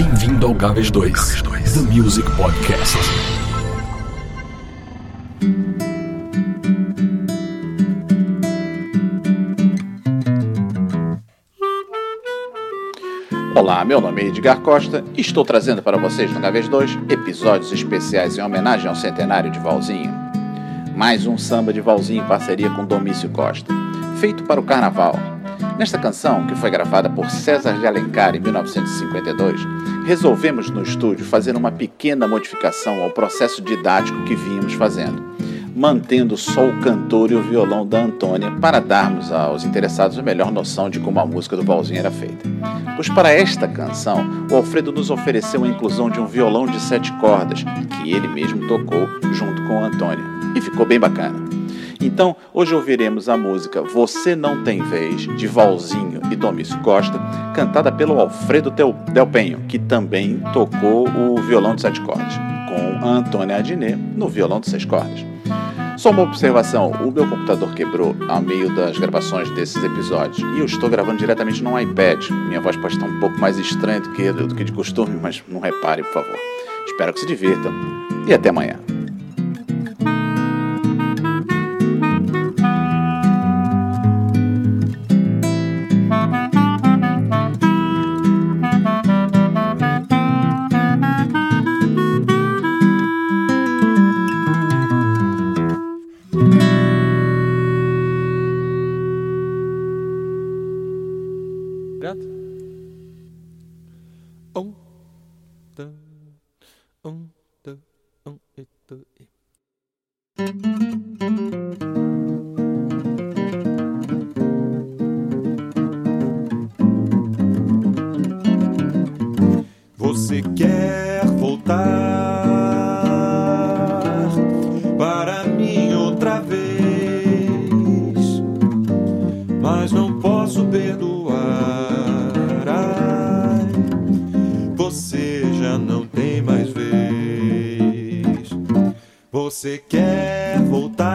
Bem-vindo ao Gaves 2, The Music Podcast. Olá, meu nome é Edgar Costa e estou trazendo para vocês no Gaves 2 episódios especiais em homenagem ao centenário de Valzinho. Mais um samba de Valzinho em parceria com Domício Costa, feito para o carnaval. Nesta canção, que foi gravada por César de Alencar em 1952, resolvemos no estúdio fazer uma pequena modificação ao processo didático que vínhamos fazendo mantendo só o cantor e o violão da Antônia para darmos aos interessados a melhor noção de como a música do Valzinho era feita. Pois para esta canção, o Alfredo nos ofereceu a inclusão de um violão de sete cordas, que ele mesmo tocou junto com a Antônia, e ficou bem bacana. Então, hoje ouviremos a música Você Não Tem Vez, de Valzinho e Domício Costa, cantada pelo Alfredo Del Penho, que também tocou o violão de sete cordas, com a Antônia Adnet no violão de seis cordas. Só uma observação: o meu computador quebrou ao meio das gravações desses episódios e eu estou gravando diretamente no iPad. Minha voz pode estar um pouco mais estranha do que, do que de costume, mas não repare, por favor. Espero que se divirtam e até amanhã. Um, dois, um, dois, um, e dois. Você quer Você quer voltar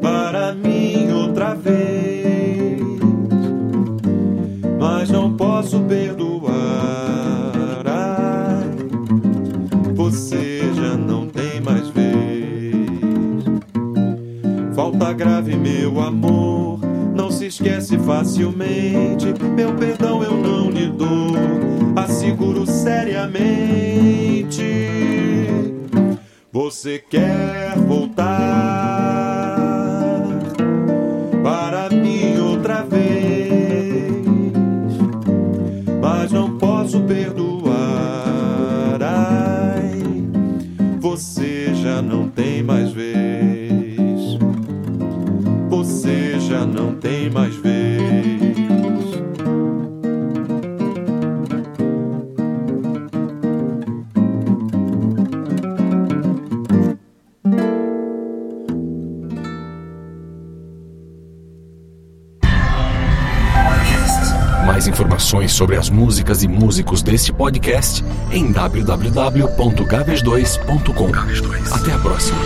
para mim outra vez, mas não posso perdoar. Ai, você já não tem mais vez. Falta grave, meu amor. Não se esquece facilmente. Meu perdão eu não lhe dou. Asseguro seriamente. Você quer voltar para mim outra vez, mas não posso perdoar. Ai, você já não tem mais vez. Você já não tem mais vez. Mais informações sobre as músicas e músicos deste podcast em www.gaves2.com. Até a próxima.